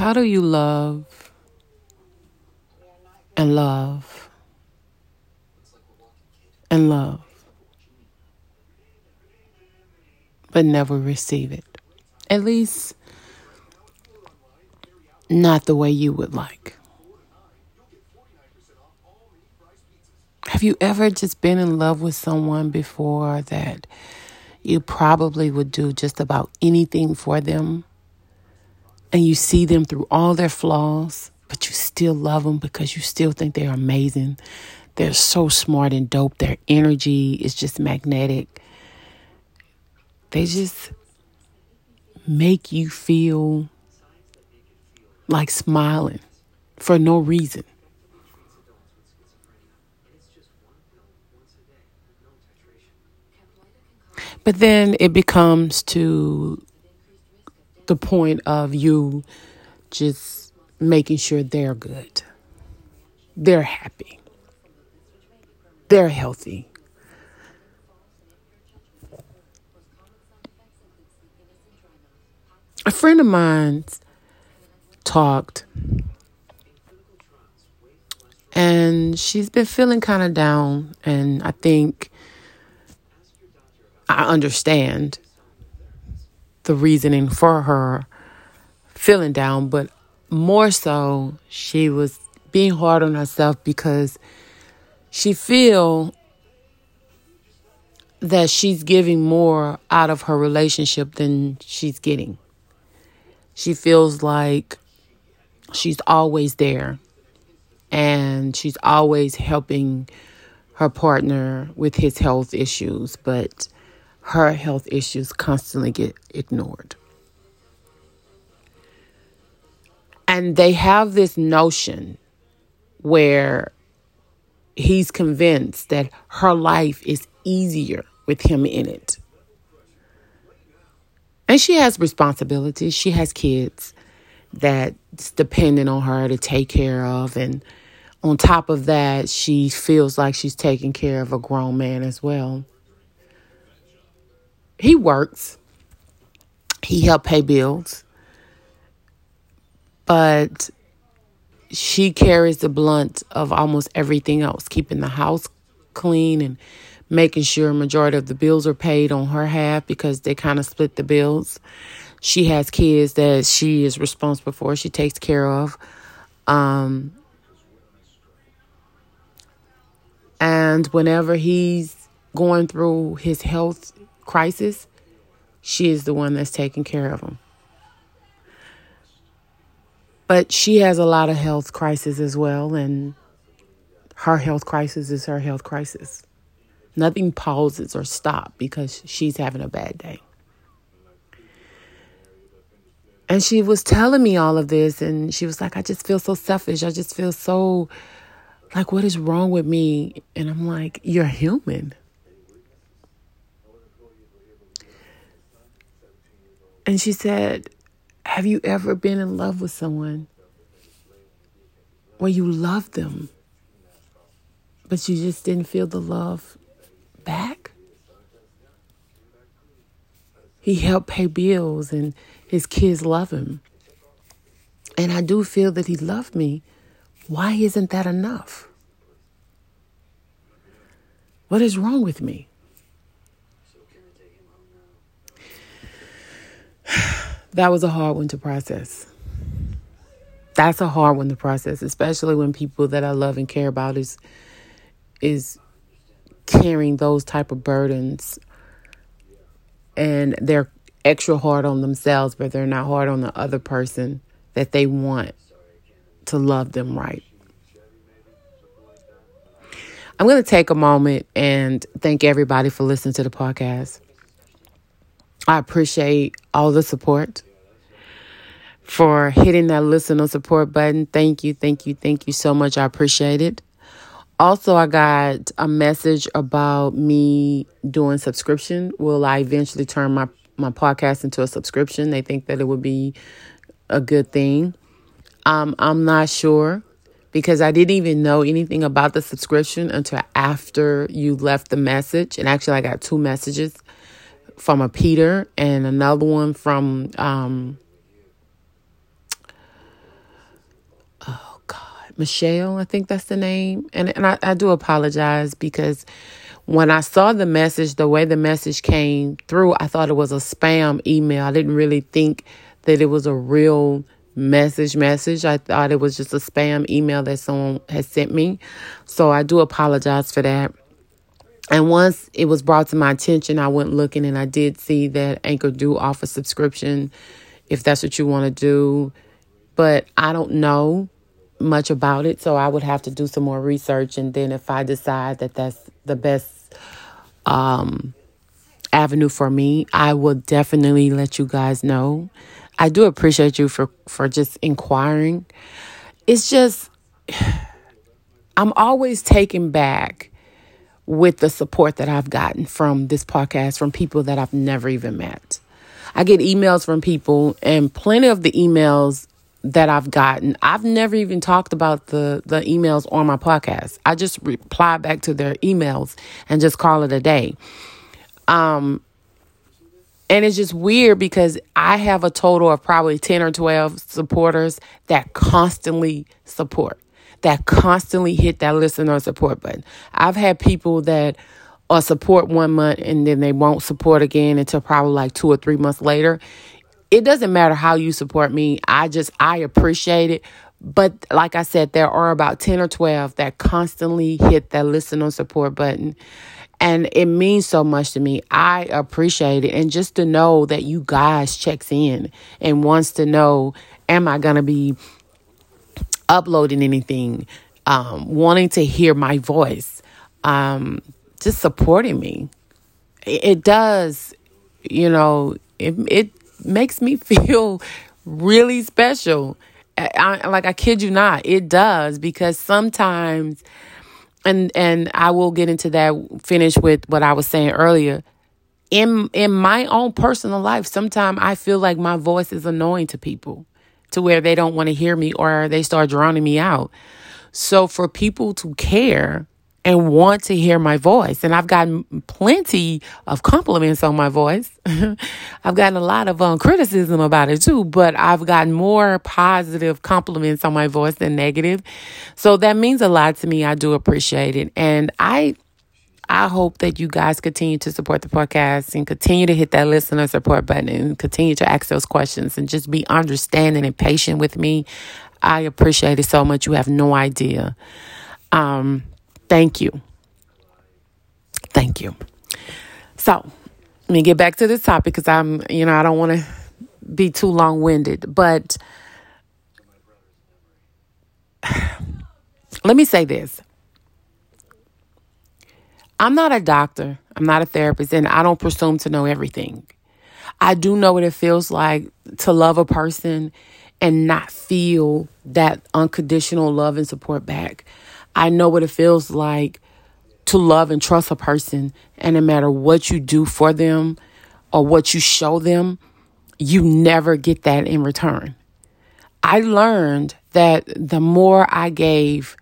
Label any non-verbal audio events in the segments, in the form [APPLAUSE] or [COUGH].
How do you love and love and love, but never receive it? At least, not the way you would like. Have you ever just been in love with someone before that you probably would do just about anything for them? And you see them through all their flaws, but you still love them because you still think they're amazing. They're so smart and dope. Their energy is just magnetic. They just make you feel like smiling for no reason. But then it becomes to the point of you just making sure they're good, they're happy, they're healthy. A friend of mine talked and she's been feeling kind of down and I think I understand the reasoning for her feeling down, but more so she was being hard on herself because she feel that she's giving more out of her relationship than she's getting. She feels like she's always there and she's always helping her partner with his health issues, but her health issues constantly get ignored. And they have this notion where he's convinced that her life is easier with him in it. And she has responsibilities. She has kids that's dependent on her to take care of. And on top of that, she feels like she's taking care of a grown man as well he works. He helped pay bills. But she carries the blunt of almost everything else, keeping the house clean and making sure majority of the bills are paid on her half because they kind of split the bills. She has kids that she is responsible for, she takes care of. Um, and whenever he's going through his health crisis, she is the one that's taking care of him. But she has a lot of health crisis as well, and her health crisis is her health crisis. Nothing pauses or stops because she's having a bad day. And she was telling me all of this, and she was like, I just feel so selfish. I just feel so like, what is wrong with me? And I'm like, You're human. And she said, Have you ever been in love with someone where you loved them, but you just didn't feel the love back? He helped pay bills and his kids love him. And I do feel that he loved me. Why isn't that enough? What is wrong with me? [SIGHS] that was a hard one to process. That's a hard one to process, especially when people that I love and care about is is carrying those type of burdens and they're extra hard on themselves, but they're not hard on the other person that they want to love them right. I'm going to take a moment and thank everybody for listening to the podcast. I appreciate all the support for hitting that listener support button. Thank you, thank you, thank you so much. I appreciate it. Also, I got a message about me doing subscription. Will I eventually turn my, my podcast into a subscription? They think that it would be a good thing. Um, I'm not sure because I didn't even know anything about the subscription until after you left the message. And actually, I got two messages from a Peter and another one from um, oh God, Michelle, I think that's the name. And and I, I do apologize because when I saw the message, the way the message came through, I thought it was a spam email. I didn't really think that it was a real message message. I thought it was just a spam email that someone had sent me. So I do apologize for that. And once it was brought to my attention, I went looking and I did see that Anchor do offer subscription if that's what you want to do. But I don't know much about it, so I would have to do some more research. And then if I decide that that's the best um, avenue for me, I will definitely let you guys know. I do appreciate you for for just inquiring. It's just [SIGHS] I'm always taken back with the support that I've gotten from this podcast from people that I've never even met. I get emails from people and plenty of the emails that I've gotten, I've never even talked about the the emails on my podcast. I just reply back to their emails and just call it a day. Um and it's just weird because I have a total of probably 10 or 12 supporters that constantly support, that constantly hit that listener support button. I've had people that are support one month and then they won't support again until probably like two or three months later. It doesn't matter how you support me. I just, I appreciate it. But like I said, there are about 10 or 12 that constantly hit that listen or support button. And it means so much to me. I appreciate it. And just to know that you guys checks in and wants to know, am I going to be uploading anything? Um, wanting to hear my voice, um, just supporting me. It, it does, you know, it, it makes me [LAUGHS] feel really special. I, I, like I kid you not, it does because sometimes and and I will get into that finish with what I was saying earlier. In in my own personal life, sometimes I feel like my voice is annoying to people to where they don't want to hear me or they start drowning me out. So for people to care and want to hear my voice. And I've gotten plenty of compliments on my voice. [LAUGHS] I've gotten a lot of um, criticism about it too, but I've gotten more positive compliments on my voice than negative. So that means a lot to me. I do appreciate it. And I, I hope that you guys continue to support the podcast and continue to hit that listener support button and continue to ask those questions and just be understanding and patient with me. I appreciate it so much. You have no idea. Um, Thank you. Thank you. So, let me get back to this topic because I'm, you know, I don't want to be too long winded. But [SIGHS] let me say this I'm not a doctor, I'm not a therapist, and I don't presume to know everything. I do know what it feels like to love a person and not feel that unconditional love and support back. I know what it feels like to love and trust a person, and no matter what you do for them or what you show them, you never get that in return. I learned that the more I gave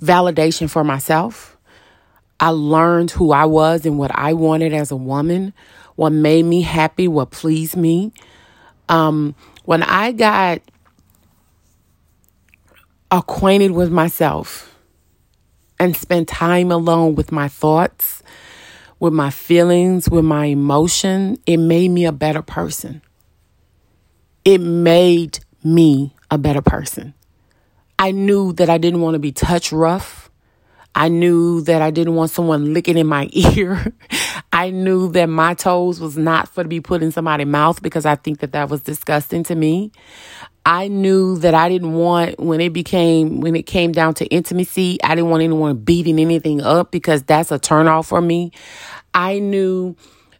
validation for myself, I learned who I was and what I wanted as a woman, what made me happy, what pleased me. Um, when I got acquainted with myself and spent time alone with my thoughts, with my feelings, with my emotion, it made me a better person. It made me a better person. I knew that I didn't want to be touch rough. I knew that I didn't want someone licking in my [LAUGHS] ear. I knew that my toes was not for to be put in somebody's mouth because I think that that was disgusting to me. I knew that I didn't want when it became when it came down to intimacy, I didn't want anyone beating anything up because that's a turnoff for me. I knew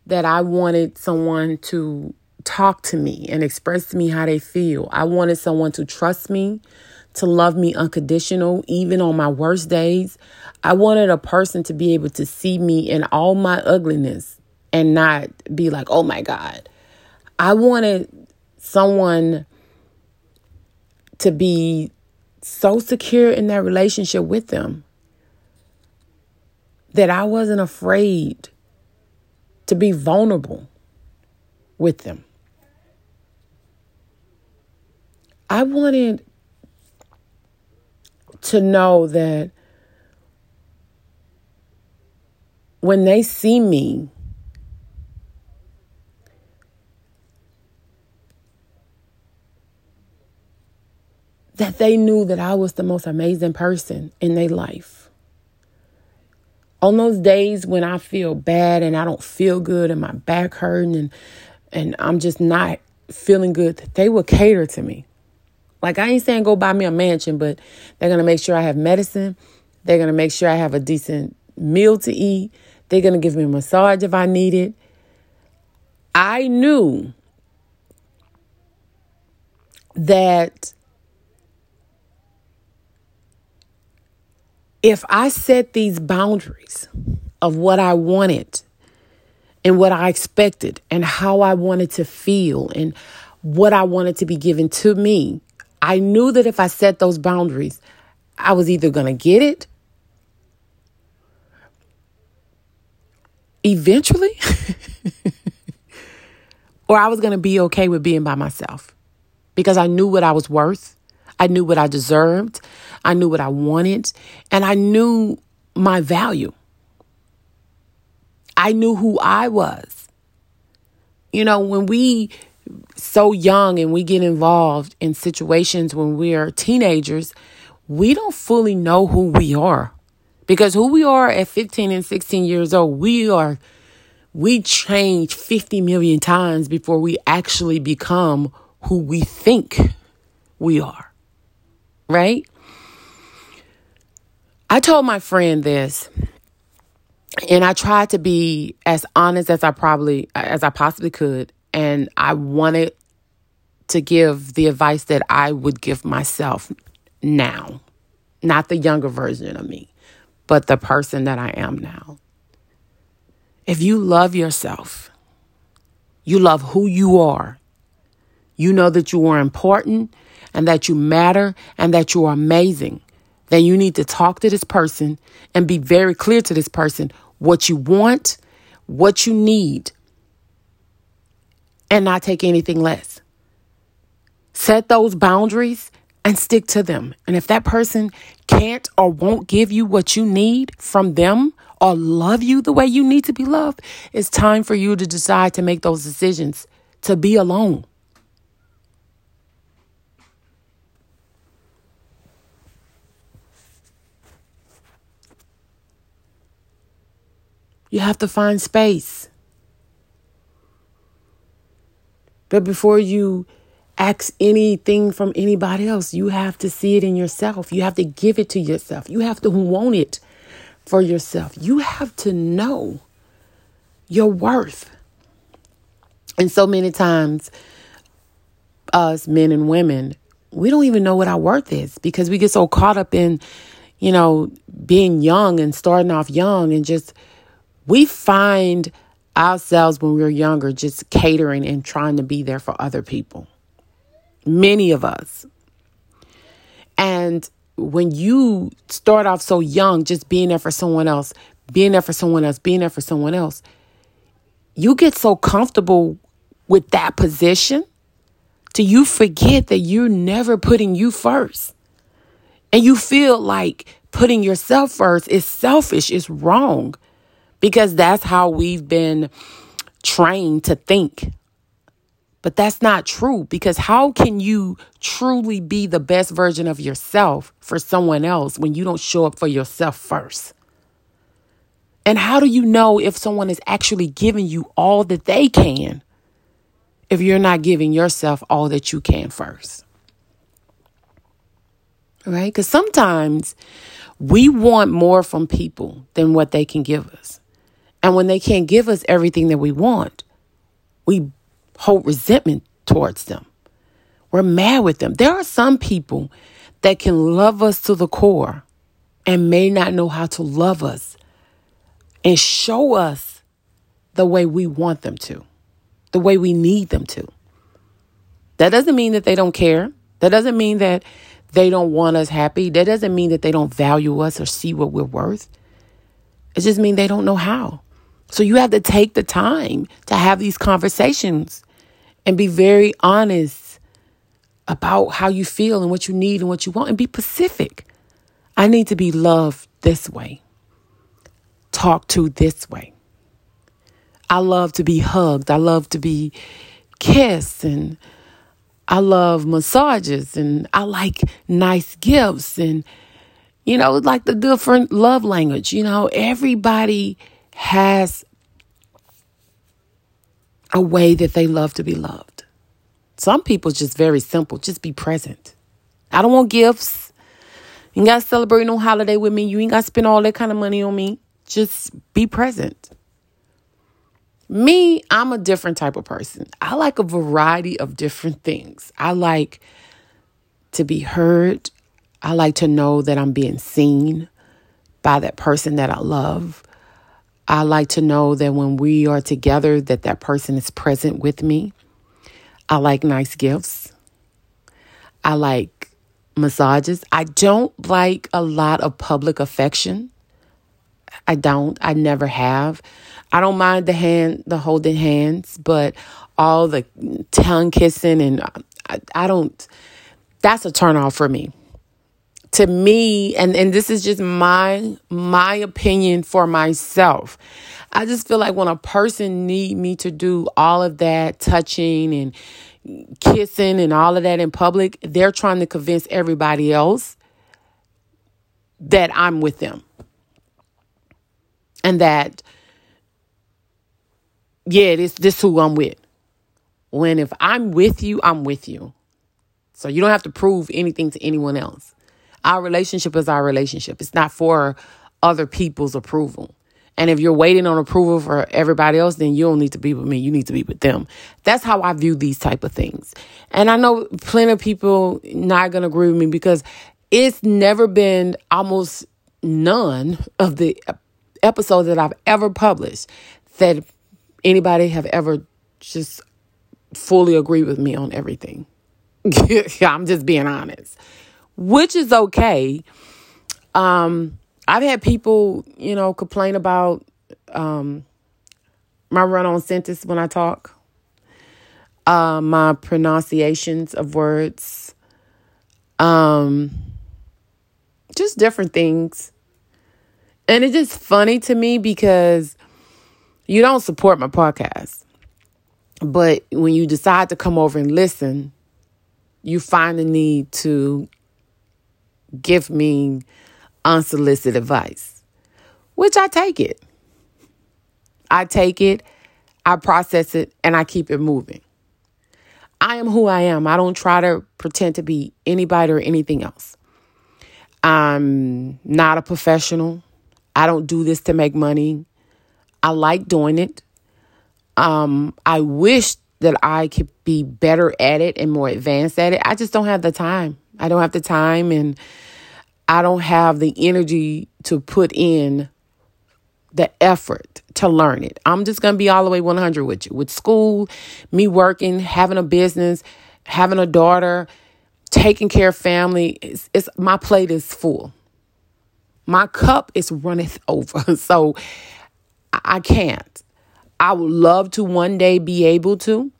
that I wanted someone to talk to me and express to me how they feel. I wanted someone to trust me, to love me unconditional, even on my worst days. I wanted a person to be able to see me in all my ugliness and not be like, oh my God. I wanted someone to be so secure in that relationship with them that I wasn't afraid to be vulnerable with them. I wanted to know that when they see me, that they knew that I was the most amazing person in their life. On those days when I feel bad and I don't feel good and my back hurting and and I'm just not feeling good, that they will cater to me. Like I ain't saying go buy me a mansion, but they're gonna make sure I have medicine. They're gonna make sure I have a decent meal to eat. They're gonna give me a massage if I need it. I knew that if I set these boundaries of what I wanted and what I expected and how I wanted to feel and what I wanted to be given to me, I knew that if I set those boundaries, I was either going to get it eventually [LAUGHS] or I was going to be okay with being by myself because I knew what I was worth. I knew what I deserved. I knew what I wanted. And I knew my value. I knew who I was. You know, when we so young and we get involved in situations when we are teenagers, we don't fully know who we are. Because who we are at 15 and 16 years old, we are we change 50 million times before we actually become who we think we are. Right? I told my friend this and I tried to be as honest as I probably as I possibly could and I wanted to give the advice that I would give myself now. Not the younger version of me, but the person that I am now. If you love yourself, you love who you are, you know that you are important and that you matter and that you are amazing, then you need to talk to this person and be very clear to this person what you want, what you need, and not take anything less. Set those boundaries and stick to them. And if that person can't or won't give you what you need from them or love you the way you need to be loved, it's time for you to decide to make those decisions to be alone. You have to find space. But before you ask anything from anybody else, you have to see it in yourself. You have to give it to yourself. You have to want it for yourself. You have to know your worth. And so many times, us men and women, we don't even know what our worth is because we get so caught up in, you know, being young and starting off young and just, we find ourselves when we were younger just catering and trying to be there for other people. Many of us. And when you start off so young, just being there for someone else, being there for someone else, being there for someone else, you get so comfortable with that position till you forget that you're never putting you first. And you feel like putting yourself first is selfish, is wrong because that's how we've been trained to think. But that's not true because how can you truly be the best version of yourself for someone else when you don't show up for yourself first? And how do you know if someone is actually giving you all that they can if you're not giving yourself all that you can first? Right? Because sometimes we want more from people than what they can give us. And when they can't give us everything that we want, we hold resentment towards them. We're mad with them. There are some people that can love us to the core and may not know how to love us and show us the way we want them to, the way we need them to. That doesn't mean that they don't care. That doesn't mean that they don't want us happy. That doesn't mean that they don't value us or see what we're worth. It just means they don't know how. So you have to take the time to have these conversations and be very honest about how you feel and what you need and what you want and be specific. I need to be loved this way, talked to this way. I love to be hugged. I love to be kissed and I love massages and I like nice gifts and you know, like the different love language. You know, everybody has a way that they love to be loved. Some people just very simple, just be present. I don't want gifts. You ain't got to celebrate no holiday with me. You ain't got to spend all that kind of money on me. Just be present. Me, I'm a different type of person. I like a variety of different things. I like to be heard. I like to know that I'm being seen by that person that I love. I like to know that when we are together that that person is present with me. I like nice gifts. I like massages. I don't like a lot of public affection. I don't. I never have. I don't mind the hand, the holding hands, but all the tongue kissing and I, I don't. That's a turn off for me. To me, and and this is just my my opinion for myself. I just feel like when a person need me to do all of that touching and kissing and all of that in public, they're trying to convince everybody else that I'm with them. And that yeah, this this who I'm with. When if I'm with you, I'm with you. So you don't have to prove anything to anyone else. Our relationship is our relationship. It's not for other people's approval. And if you're waiting on approval for everybody else, then you don't need to be with me. You need to be with them. That's how I view these type of things. And I know plenty of people not going to agree with me because it's never been almost none of the episodes that I've ever published that anybody have ever just fully agree with me on everything. [LAUGHS] I'm just being honest, which is okay. Um, I've had people, you know, complain about um, my run on sentence when I talk, uh, my pronunciations of words, um, just different things. And it's just funny to me because you don't support my podcast. But when you decide to come over and listen, you find the need to give me unsolicited advice, which I take it. I take it, I process it, and I keep it moving. I am who I am. I don't try to pretend to be anybody or anything else. I'm not a professional. I don't do this to make money. I like doing it. Um, I wish that I could be better at it and more advanced at it. I just don't have the time. I don't have the time and I don't have the energy to put in the effort to learn it. I'm just going to be all the way 100 with you. With school, me working, having a business, having a daughter, taking care of family, it's, it's my plate is full. My cup is runneth [LAUGHS] over. So I can't. I would love to one day be able to.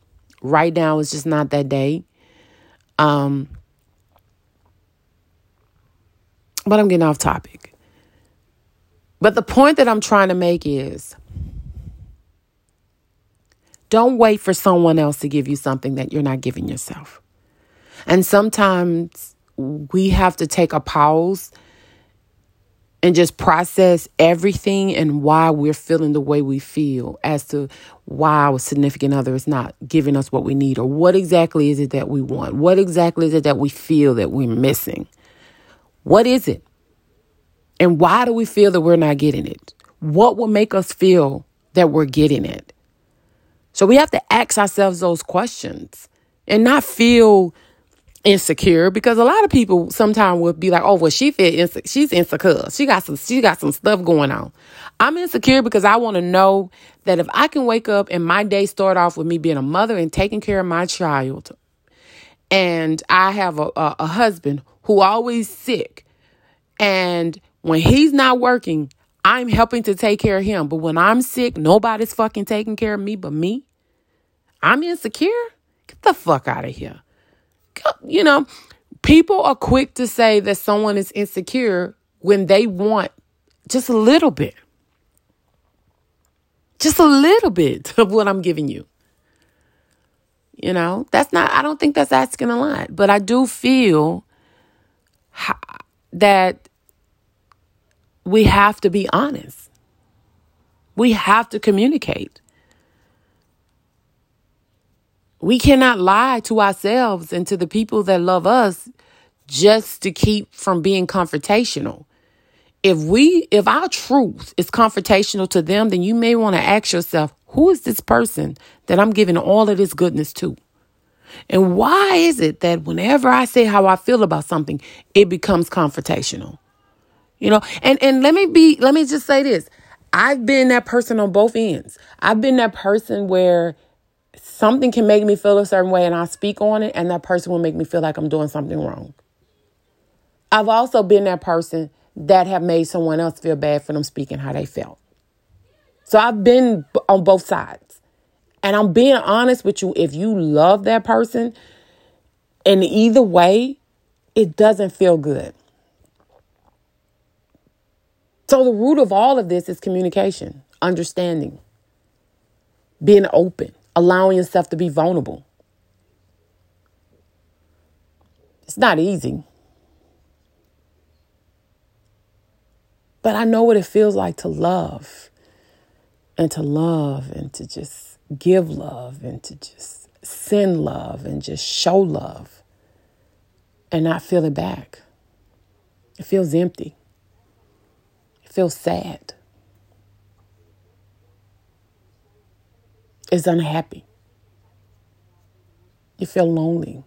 Right now, it's just not that day. Um, but I'm getting off topic. But the point that I'm trying to make is don't wait for someone else to give you something that you're not giving yourself. And sometimes we have to take a pause and just process everything and why we're feeling the way we feel as to why our significant other is not giving us what we need or what exactly is it that we want? What exactly is it that we feel that we're missing? What is it? And why do we feel that we're not getting it? What will make us feel that we're getting it? So we have to ask ourselves those questions and not feel insecure because a lot of people sometimes will be like, "Oh, well, she feel inse- she's insecure. She got some she got some stuff going on." I'm insecure because I want to know that if I can wake up and my day start off with me being a mother and taking care of my child, and I have a, a, a husband who always sick, and when he's not working, I'm helping to take care of him. But when I'm sick, nobody's fucking taking care of me but me. I'm insecure. Get the fuck out of here you know, people are quick to say that someone is insecure when they want just a little bit, just a little bit [LAUGHS] of what I'm giving you. You know, that's not, I don't think that's asking a lot, but I do feel that we have to be honest. We have to communicate. We cannot lie to ourselves and to the people that love us just to keep from being confrontational. If we if our truth is confrontational to them, then you may want to ask yourself, who is this person that I'm giving all of this goodness to? And why is it that whenever I say how I feel about something, it becomes confrontational? You know, and and let me be let me just say this. I've been that person on both ends. I've been that person where something can make me feel a certain way and I speak on it and that person will make me feel like I'm doing something wrong. I've also been that person that have made someone else feel bad for them speaking how they felt. So I've been on both sides. And I'm being honest with you. If you love that person, in either way, it doesn't feel good. So the root of all of this is communication, understanding, being open, allowing yourself to be vulnerable. It's not easy. But I know what it feels like to love and to love and to just give love and to just send love and just show love and not feel it back. It feels empty. It feels sad. It's unhappy. You feel lonely.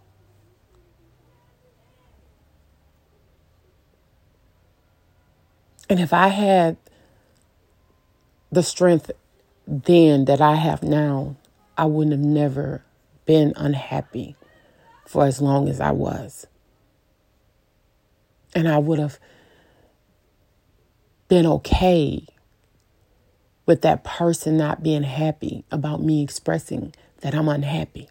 And if I had the strength then that I have now, I wouldn't have never been unhappy for as long as I was. And I would have been okay with that person not being happy about me expressing that I'm unhappy.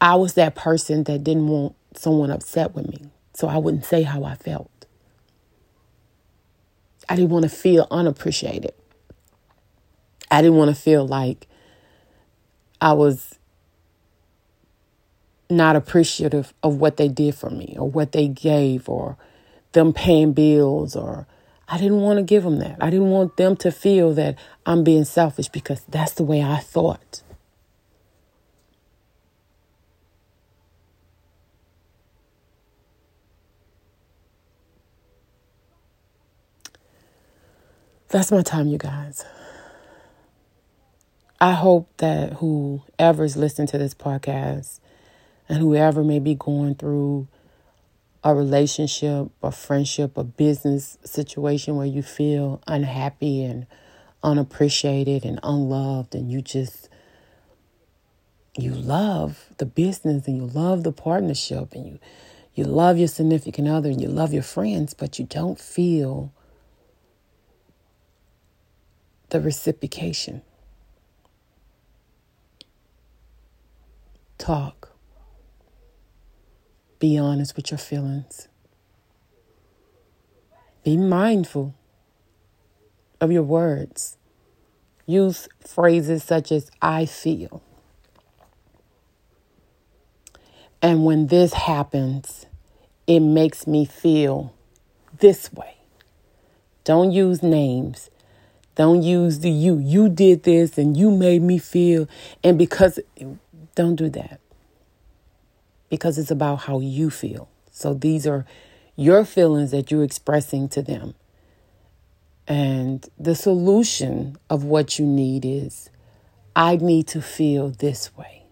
I was that person that didn't want someone upset with me so I wouldn't say how I felt. I didn't want to feel unappreciated. I didn't want to feel like I was not appreciative of what they did for me or what they gave or them paying bills or I didn't want to give them that. I didn't want them to feel that I'm being selfish because that's the way I thought. That's my time, you guys. I hope that whoever's listening to this podcast and whoever may be going through a relationship, a friendship, a business situation where you feel unhappy and unappreciated and unloved, and you just you love the business and you love the partnership and you you love your significant other and you love your friends, but you don't feel the reciprocation. Talk. Be honest with your feelings. Be mindful of your words. Use phrases such as I feel. And when this happens, it makes me feel this way. Don't use names. Don't use the you. You did this and you made me feel. And because, don't do that. Because it's about how you feel. So these are your feelings that you're expressing to them. And the solution of what you need is I need to feel this way.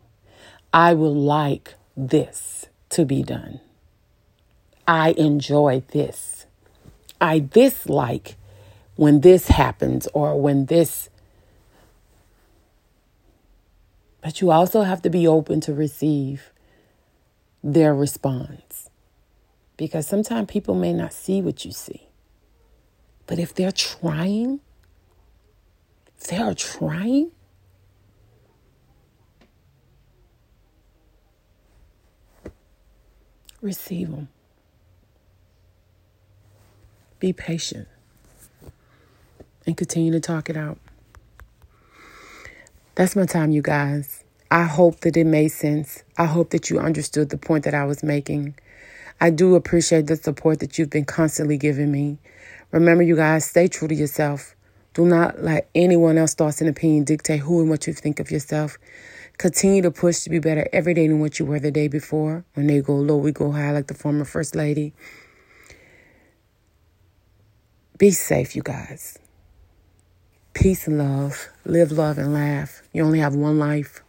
I would like this to be done. I enjoy this. I dislike when this happens or when this. But you also have to be open to receive their response. Because sometimes people may not see what you see. But if they're trying, if they are trying, receive them. Be patient and continue to talk it out. That's my time, you guys. I hope that it made sense. I hope that you understood the point that I was making. I do appreciate the support that you've been constantly giving me. Remember, you guys, stay true to yourself. Do not let anyone else's thoughts and opinion dictate who and what you think of yourself. Continue to push to be better every day than what you were the day before. When they go low, we go high, like the former First Lady. Be safe, you guys. Peace and love. Live, love, and laugh. You only have one life.